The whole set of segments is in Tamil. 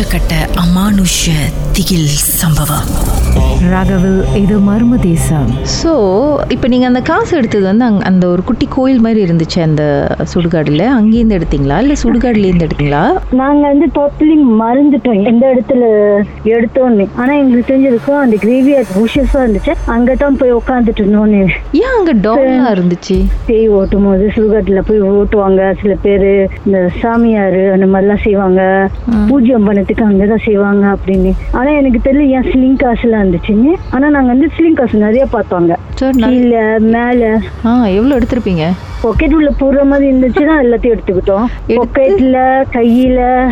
உச்சக்கட்ட அமானுஷ திகில் சம்பவம். ராகவில் இது மர்ம தேசம். ஸோ இப்போ நீங்கள் அந்த காசு எடுத்தது வந்து அங்க அந்த ஒரு குட்டி கோயில் மாதிரி இருந்துச்சு அந்த சுடுகாடில். அங்கேருந்து எடுத்தீங்களா? இல்லை சுடுகாடுலேருந்து எடுத்தீங்களா? நாங்க வந்து டோட்டலி மறந்துட்டோம் எந்த இடத்துல எடுத்தோன்னு. ஆனா எங்களுக்கு தெரிஞ்சிருக்கும் அந்த கிரேவியார்ட் புஷஸா இருந்துச்சு. அங்கதான் போய் உட்காந்துட்டு இருந்தோன்னு. ஏன் அங்கே டாலாக இருந்துச்சு? பேய் ஓட்டும் போது சுடுகாட்டுல போய் ஓட்டுவாங்க. சில பேரு இந்த சாமியாரு அந்த மாதிரிலாம் செய்வாங்க. பூஜ்யம் பண்ணதுக்கு அங்கதான் செய்வாங்க அப்படின்னு. ஆனா எனக்கு தெரியல ஏன் ஸ்லிங் காசு எல்லாம் இருந்துச்சுன்னு. ஆனா நாங்க வந்து ஸ்லிங் காசு நிறைய பார்த்தோங்க கீழே மேல. ஆ எவ்வளோ எடுத்திருப்பீங்க? பாக்கெட் உள்ள போடுற மாதிரி இருந்துச்சுன்னா எல்லாத்தையும் எடுத்துக்கிட்டோம். எடுத்து- பாக்கெட்ல கையில.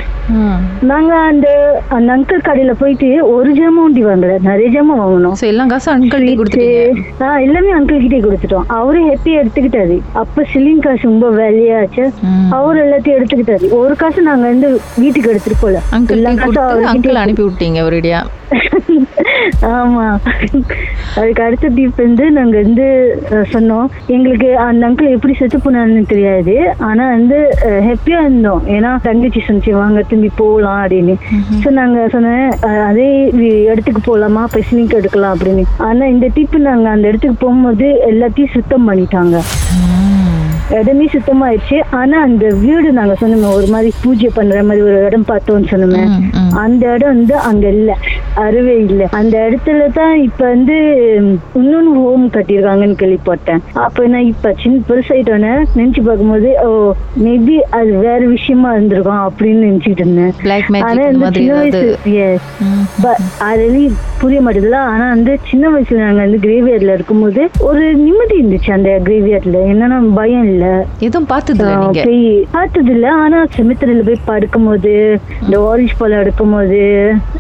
நாங்க அந்த அந்த அங்கிள் கடையில போயிட்டு ஒரு ஜாமான் உண்டி வாங்கல. நிறைய ஜாமான் வாங்கணும் எல்லாம் காசும் அன்கள்கிட்ட கொடுத்துட்டீங்க. ஆ, எல்லாமே அங்கிள் கிட்டே கொடுத்துட்டோம். அவரு ஹெப்பியா எடுத்துக்கிட்டாரு. அப்ப சிலிங் காசு ரொம்ப வேலையாச்சு. அவரு எல்லாத்தையும் எடுத்துக்கிட்டாரு. ஒரு காசு நாங்க வந்து வீட்டுக்கு எடுத்துட்டு போல. எல்லா காசும் அங்கிள் அனுப்பி விட்டீங்க ஒரேடியா ஆமா. அதுக்கு அடுத்த டிப் வந்து நாங்க வந்து சொன்னோம். எங்களுக்கு அந்த அங்கிள் எப்படி செத்து போனான்னு தெரியாது. ஆனா வந்து ஹாப்பியா இருந்தோம். ஏன்னா தங்கச்சி சொன்னிச்சு வாங்க திரும்பி போகலாம் அப்படின்னு. சோ நாங்க சொன்னேன் அதே இடத்துக்கு போலாமா? பெசினிக் எடுக்கலாம் அப்படின்னு. ஆனா இந்த டிப் நாங்க அந்த இடத்துக்கு போகும்போது எல்லாத்தையும் சுத்தம் பண்ணிட்டாங்க. இடமே சுத்தமாயிடுச்சு. ஆனா அந்த வீடு நாங்க சொன்னோமே ஒரு மாதிரி பூஜை பண்ற மாதிரி ஒரு இடம் பார்த்தோம்னு சொன்னோமே. அந்த இடம் வந்து அங்க இல்ல. அறவே இல்ல. அந்த இடத்துல தான் இப்ப வந்து இன்னொன்னு ஹோம் கட்டியிருக்காங்கன்னு கேள்விப்பட்டேன். அப்ப நான் இப்ப சின்ன பெருசாயிட்டோன்னே நினைச்சு பார்க்கும்போது ஓ மேபி அது வேற விஷயமா இருந்திருக்கும் அப்படின்னு நினைச்சிட்டு இருந்தேன். ஆனா இந்த சின்ன வயசு yes. ம். But அது really புரிய மாட்டேதுல ஆனா வந்து சின்ன வயசுல நாங்க வந்து கிரேவியார்ட்ல இருக்கும்போது ஒரு நிம்மதி இருந்துச்சு அந்த கிரேவியார்ட்ல என்னன்னா பயம் இல்ல. எதுவும் பார்த்தது போய் பார்த்தது இல்ல ஆனா செமித்திரில போய் படுக்கும் போது இந்த ஆரஞ்சு பழம் எடுக்கும் போது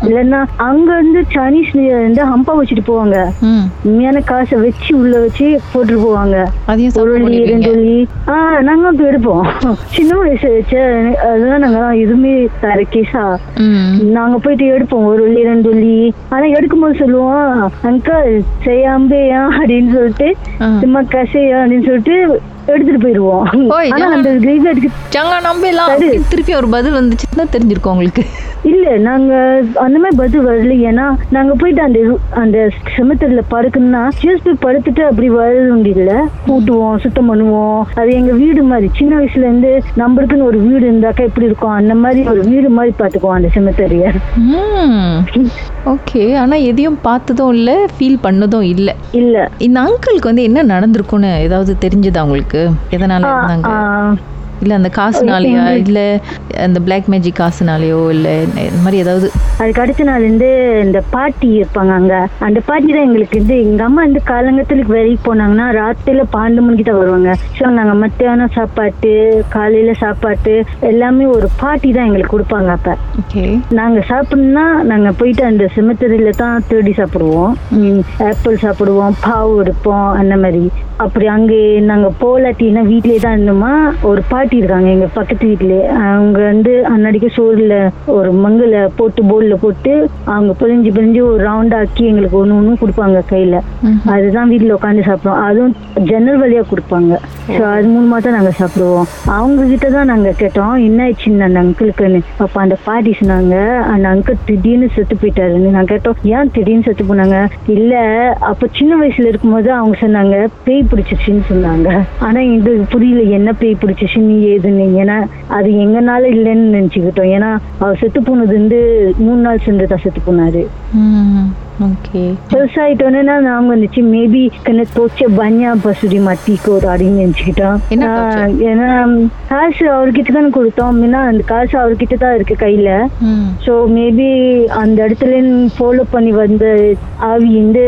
இல்லைன்னா அங்க வந்து சைனீஸ் வந்து ஹம்பா வச்சுட்டு போவாங்க. உண்மையான காசை வச்சு உள்ள வச்சு போட்டுட்டு போவாங்க. ஒரு ரெண்டு ஆஹ் நாங்க அப்படி எடுப்போம். சின்ன வயசு வச்ச அதெல்லாம் நாங்க எதுவுமே தர கேஸா நாங்க போயிட்டு எடுப்போம். ஒரு வெள்ளி ரெண்டு வெள்ளி ஆனா எடுக்கும்போது சொல்லுவோம் அங்கிள் செய்யாம்பேயா அப்படின்னு சொல்லிட்டு. சும்மா கசையா? அப்படின்னு சொல்லிட்டு எடுத்துட்டு போயிருவோம். ஓய், ஆனா அந்த கிரேவியார்டுக்கு சங்கா நம்பலாம் சரி. திருப்பி ஒரு பதில் வந்துச்சுன்னா தெரிஞ்சிருக்கும் உங்களுக்கு. இல்ல நாங்க அந்த மாதிரி பதில் வரல. ஏன்னா நாங்க போயிட்டு அந்த அந்த செமத்தர்ல படுக்கணும்னா ஜஸ்ட் போய் படுத்துட்டு அப்படி வரது இல்ல. கூட்டுவோம் சுத்தம் பண்ணுவோம். அது எங்க வீடு மாதிரி. சின்ன வயசுல இருந்து நம்மளுக்குன்னு ஒரு வீடு இருந்தாக்கா எப்படி இருக்கும்? அந்த மாதிரி ஒரு வீடு மாதிரி பாத்துக்குவோம் அந்த செமத்தரிய ஓகே. ஆனா எதையும் பார்த்ததும் இல்ல ஃபீல் பண்ணதும் இல்ல. இல்ல. இந்த அங்கிளுக்கு வந்து என்ன நடந்திருக்கும்னு ஏதாவது தெரிஞ்சதா உங்களுக்கு? எதனால ஆ, இருந்தாங்க? இல்ல அந்த காசுனாலயா இல்ல அந்த பிளாக் மேஜிக் காசுனாலயோ இல்ல இந்த மாதிரி ஏதாவது? அதுக்கு அடுத்த நாள் வந்து இந்த பாட்டி இருப்பாங்க அங்க. அந்த பாட்டி தான் எங்களுக்கு வந்து எங்க அம்மா வந்து காலங்கத்துக்கு வேலைக்கு போனாங்கன்னா ராத்திரில பன்னெண்டு மணிக்கு தான் வருவாங்க. ஸோ நாங்க மத்தியானம் சாப்பாட்டு காலையில சாப்பாட்டு எல்லாமே ஒரு பாட்டி தான் எங்களுக்கு கொடுப்பாங்க அப்ப. நாங்க சாப்பிடணும்னா நாங்க போயிட்டு அந்த சிமெத்தரியில தான் தேடி சாப்பிடுவோம். ஆப்பிள் சாப்பிடுவோம் பாவு எடுப்போம் அந்த மாதிரி. அப்படி அங்கே நாங்க போலாட்டினா வீட்லயே தான் இருந்தோமா? ஒரு பாட்டி இருக்காங்க எங்க பக்கத்து வீட்லயே அவங்க வந்து அன்னடிக்கு சோறுல ஒரு மங்குல போட்டு போல்ல போட்டு அவங்க பிழிஞ்சு பிழிஞ்சு ஒரு ரவுண்ட் ஆக்கி எங்களுக்கு ஒண்ணு ஒண்ணு கொடுப்பாங்க கையில. அதுதான் வீட்ல உட்காந்து சாப்பிடுவோம் அதுவும் ஜன்னல் வழியா கொடுப்பாங்க. ஸோ அது மூலமா தான் நாங்க சாப்பிடுவோம். அவங்க கிட்ட தான் நாங்க கேட்டோம் என்ன ஆயிடுச்சுன்னு அந்த அங்கிளுக்குன்னு? அப்ப அந்த பாட்டி சொன்னாங்க அந்த அங்கிள் திடீர்னு செத்து போயிட்டாருன்னு. நான் கேட்டோம் ஏன் திடீர்னு செத்து போனாங்க? இல்ல அப்ப சின்ன வயசுல இருக்கும்போது அவங்க சொன்னாங்க பேய் பிடிச்சிச்சுன்னு சொன்னாங்க. ஆனா எங்களுக்கு புரியல என்ன பேய் பிடிச்சிச்சுன்னு ஏதுன்னு. ஏன்னா அது எங்கனால இல்லைன்னு நினைச்சுக்கிட்டோம். ஏன்னா அவர் செத்து போனது வந்து மூணு நாள் சென்று தான் செத்து போனாரு. ஓகே பெருசாயிட்டோன்னா நாங்க வந்துச்சு மேபி கண்ண தோச்ச பன்யா பசுடி மட்டிக்கோ அப்படின்னு நினைச்சுக்கிட்டோம்? ஏன்னா காசு அவர்கிட்ட தானே கொடுத்தோம் அந்த காசு அவர்கிட்ட தான் இருக்கு கையில ஸோ மேபி அந்த இடத்துல ஃபாலோ பண்ணி வந்த ஆவி வந்து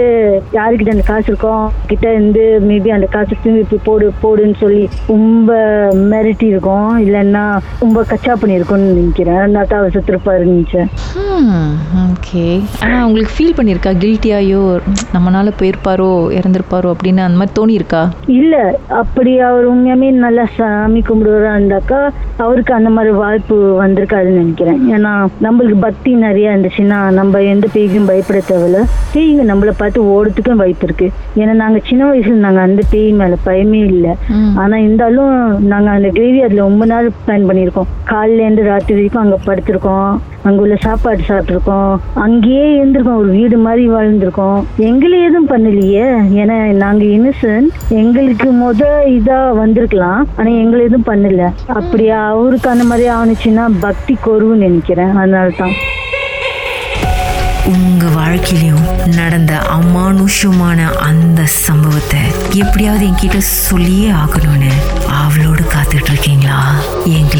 யாருக்கிட்ட அந்த காசு இருக்கோ கிட்ட இருந்து மேபி அந்த காசு திரும்பி போடு போடுன்னு சொல்லி ரொம்ப மிரட்டி இருக்கும் இல்லைன்னா ரொம்ப கச்சா பண்ணியிருக்கும்னு நினைக்கிறேன் நான் தான் அவர் செத்துருப்பாரு நினைச்சேன் ஓகே ஆனா உங்களுக்கு ஃபீல் பண்ணியிருக்கா கில்ட்டியாயோ நம்மனால போயிருப்பாரோ? இறந்திருப்பாரோ? அப்படின்னு அந்த மாதிரி தோணி இருக்கா இல்ல அப்படி அவர் உண்மையாமே நல்லா சாமி கும்பிடுவதா இருந்தாக்கா அவருக்கு அந்த மாதிரி வாய்ப்பு வந்திருக்காதுன்னு நினைக்கிறேன். ஏன்னா நம்மளுக்கு பக்தி நிறைய இருந்துச்சுன்னா நம்ம எந்த பேய்க்கும் பயப்பட தேவையில்ல. பேய்ங்க நம்மள பார்த்து ஓடுறதுக்கும் வாய்ப்பு இருக்கு. ஏன்னா நாங்க சின்ன வயசுல நாங்க அந்த பேய் மேல பயமே இல்லை. ஆனா இருந்தாலும் நாங்க அந்த கிரேவியார்ட்ல ரொம்ப நாள் பிளான் பண்ணியிருக்கோம். காலையில இருந்து ராத்திரி வரைக்கும் அங்க படுத்திருக்கோம். அங்க உள்ள சாப்பாடு சாப்பிட்டுருக்கோம். அங்கேயே இருந்திருக்கோம். ஒரு வீடு மாதிரி வாழ்ந்திருக்கோம். எங்களை எதுவும் பண்ணலையே. ஏன்னா நாங்க இன்னசென்ட் எங்களுக்கு முத இதா வந்திருக்கலாம். ஆனா எங்களை எதுவும் பண்ணல. அப்படியா அவருக்கு அந்த மாதிரி ஆணுச்சுன்னா பக்தி கொருவுன்னு நினைக்கிறேன். அதனால தான் உங்க வாழ்க்கையிலும் நடந்த அமானுஷமான அந்த சம்பவத்தை எப்படியாவது என்கிட்ட சொல்லியே ஆகணும்னு அவளோடு காத்துட்டு இருக்கீங்களா? எங்களுக்கு